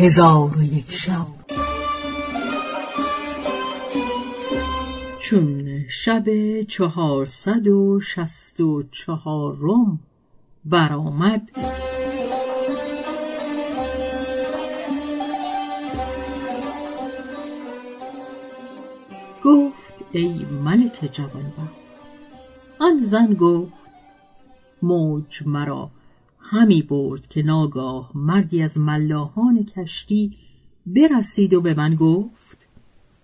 هزار و یک شب. چون شب چهارصد و شست و چهارم برآمد گفت ای ملک جوانبخت آن زن گفت موج مرا همی برد که ناگاه مردی از ملاحان کشتی برسید و به من گفت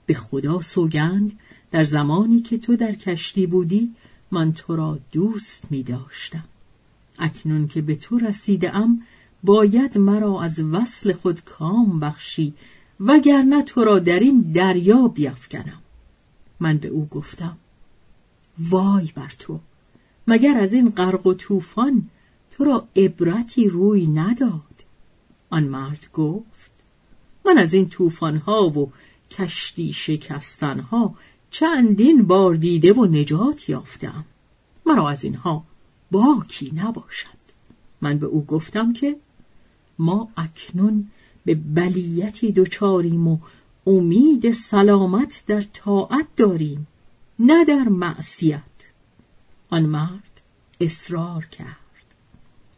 به خدا سوگند در زمانی که تو در کشتی بودی من تو را دوست می داشتم. اکنون که به تو رسیده ام باید مرا از وصل خود کام بخشی وگرنه تو را در این دریا بیافکنم. من به او گفتم وای بر تو مگر از این غرق و طوفان تو را عبرتی روی نداد. آن مرد گفت من از این ها و کشتی ها چندین بار دیده و نجات یافتم. مرا از اینها باکی نباشد. من به او گفتم که ما اکنون به بلیتی دچاریم و امید سلامت در طاعت داریم نه در معصیت. آن مرد اصرار کرد.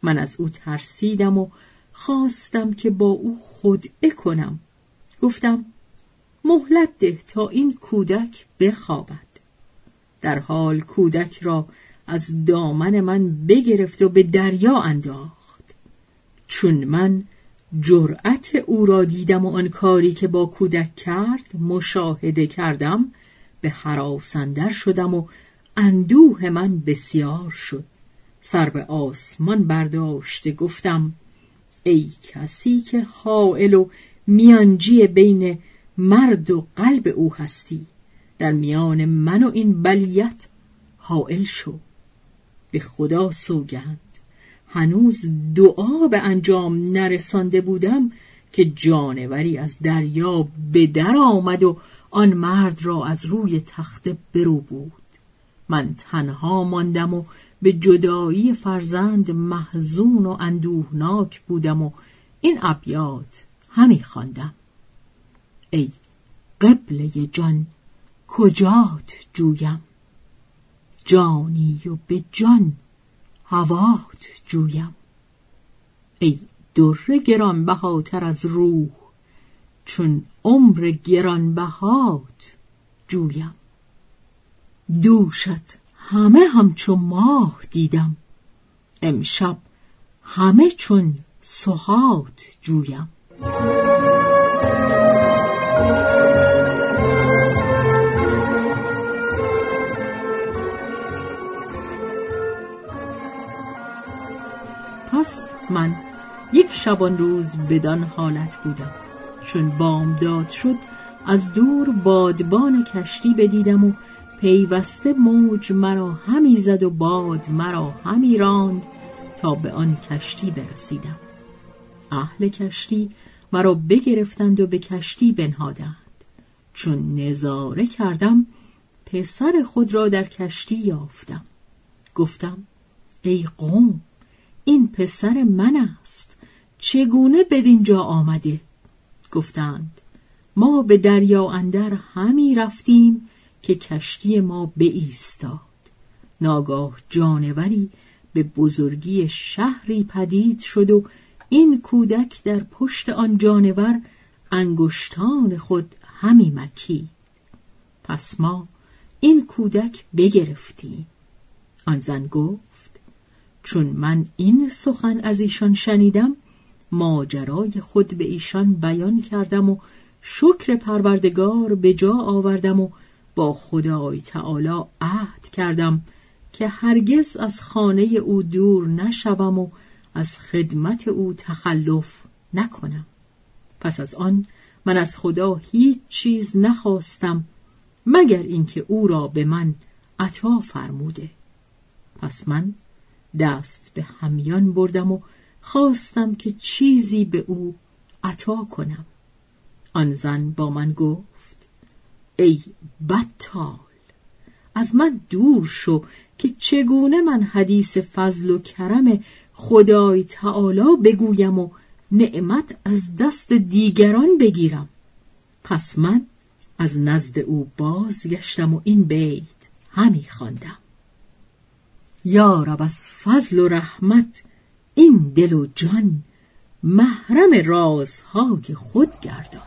من از او ترسیدم و خواستم که با او خدعه کنم. گفتم مهلت ده تا این کودک بخوابد. در حال کودک را از دامن من بگرفت و به دریا انداخت. چون من جرأت او را دیدم و آن کاری که با کودک کرد مشاهده کردم به حراسندر شدم و اندوه من بسیار شد. سر به آسمان برداشته گفتم ای کسی که حائل و میانجی بین مرد و قلب او هستی در میان من و این بلیت حائل شو. به خدا سوگند. هنوز دعا به انجام نرسانده بودم که جانوری از دریا به در آمد و آن مرد را از روی تخته برو بود. من تنها ماندم و به جدایی فرزند محزون و اندوهناک بودم و این ابیات همی خواندم. ای قبله جان کجات جویم؟ جانی و به جان هوات جویم؟ ای در گرانبهاتر از روح چون عمر گرانبهات جویم؟ دوشت همه همچو ماه دیدم. امشب همه چون سهات جویم. پس من یک شبان روز بدان حالت بودم. چون بامداد شد از دور بادبان کشتی بدیدم و پیوسته موج مرا همی زد و باد مرا همی راند تا به آن کشتی برسیدم. اهل کشتی مرا بگرفتند و به کشتی بنهادند. چون نظاره کردم پسر خود را در کشتی یافتم. گفتم ای قوم این پسر من است. چگونه بدینجا آمده؟ گفتند ما به دریا اندر همی رفتیم که کشتی ما ایستاد ناگاه جانوری به بزرگی شهری پدید شد و این کودک در پشت آن جانور انگشتان خود همی مکی پس ما این کودک بگرفتیم. آن زن گفت چون من این سخن از ایشان شنیدم ماجرای خود به ایشان بیان کردم و شکر پروردگار به جا آوردم و با خدای تعالی عهد کردم که هرگز از خانه او دور نشوم و از خدمت او تخلف نکنم. پس از آن من از خدا هیچ چیز نخواستم مگر اینکه او را به من عطا فرموده. پس من دست به همیان بردم و خواستم که چیزی به او عطا کنم. آن زن با من گفت ای بطال از من دور شو که چگونه من حدیث فضل و کرم خدای تعالی بگویم و نعمت از دست دیگران بگیرم. پس من از نزد او بازگشتم و این بیت همی خواندم. یا رب از فضل و رحمت این دل و جان محرم رازهای خود گردان.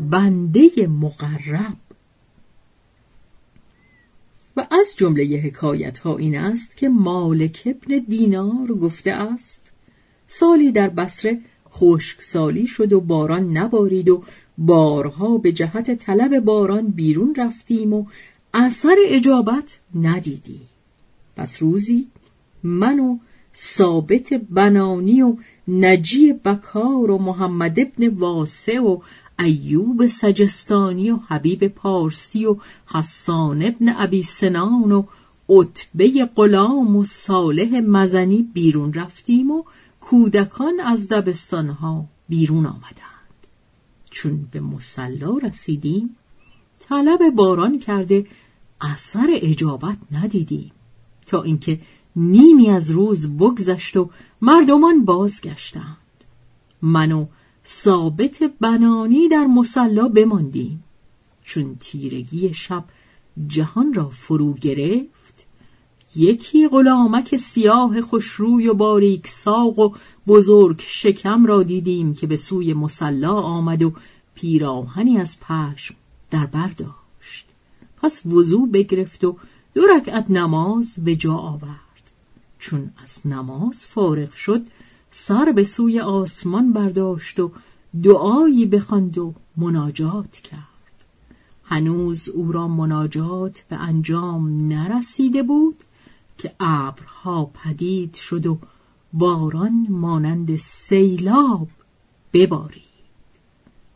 بنده مقرب. و از جمله حکایت ها این است که مالک ابن دینار گفته است سالی در بسره خشک سالی شد و باران نبارید و بارها به جهت طلب باران بیرون رفتیم و اثر اجابت ندیدیم. پس روزی من و ثابت بنانی و نجی بکار و محمد ابن واسع و ایوب سجستانی و حبیب پارسی و حسان ابن ابی سنان و عتبه غلام و صالح مزنی بیرون رفتیم و کودکان از دبستانها بیرون آمدند. چون به مسلا رسیدیم طلب باران کرده اثر اجابت ندیدیم تا اینکه نیمی از روز بگذشت و مردمان بازگشتند. من و ثابت بنانی در مسلا بماندیم. چون تیرگی شب جهان را فرو گرفت یکی غلامک سیاه خوشروی و باریک ساق و بزرگ شکم را دیدیم که به سوی مسلا آمد و پیراهنی از پشم در برداشت پس وضو بگرفت و دو رکعت نماز به جا آورد. چون از نماز فارغ شد سر به سوی آسمان برداشت و دعایی بخواند و مناجات کرد. هنوز او را مناجات به انجام نرسیده بود که ابرها پدید شد و باران مانند سیلاب ببارید.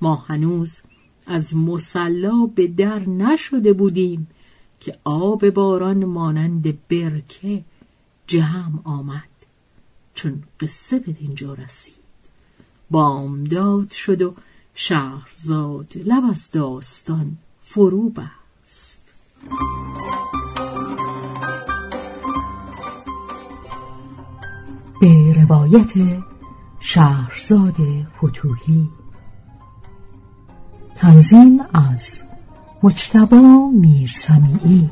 ما هنوز از مسلا به در نشده بودیم که آب باران مانند برکه جمع آمد. چون قصه به دینجا رسید. بامداد شد و شهرزاد لب از داستان فرو بست. به روایت شهرزاد فتوهی تنظیم از مجتبا میرسمیعی.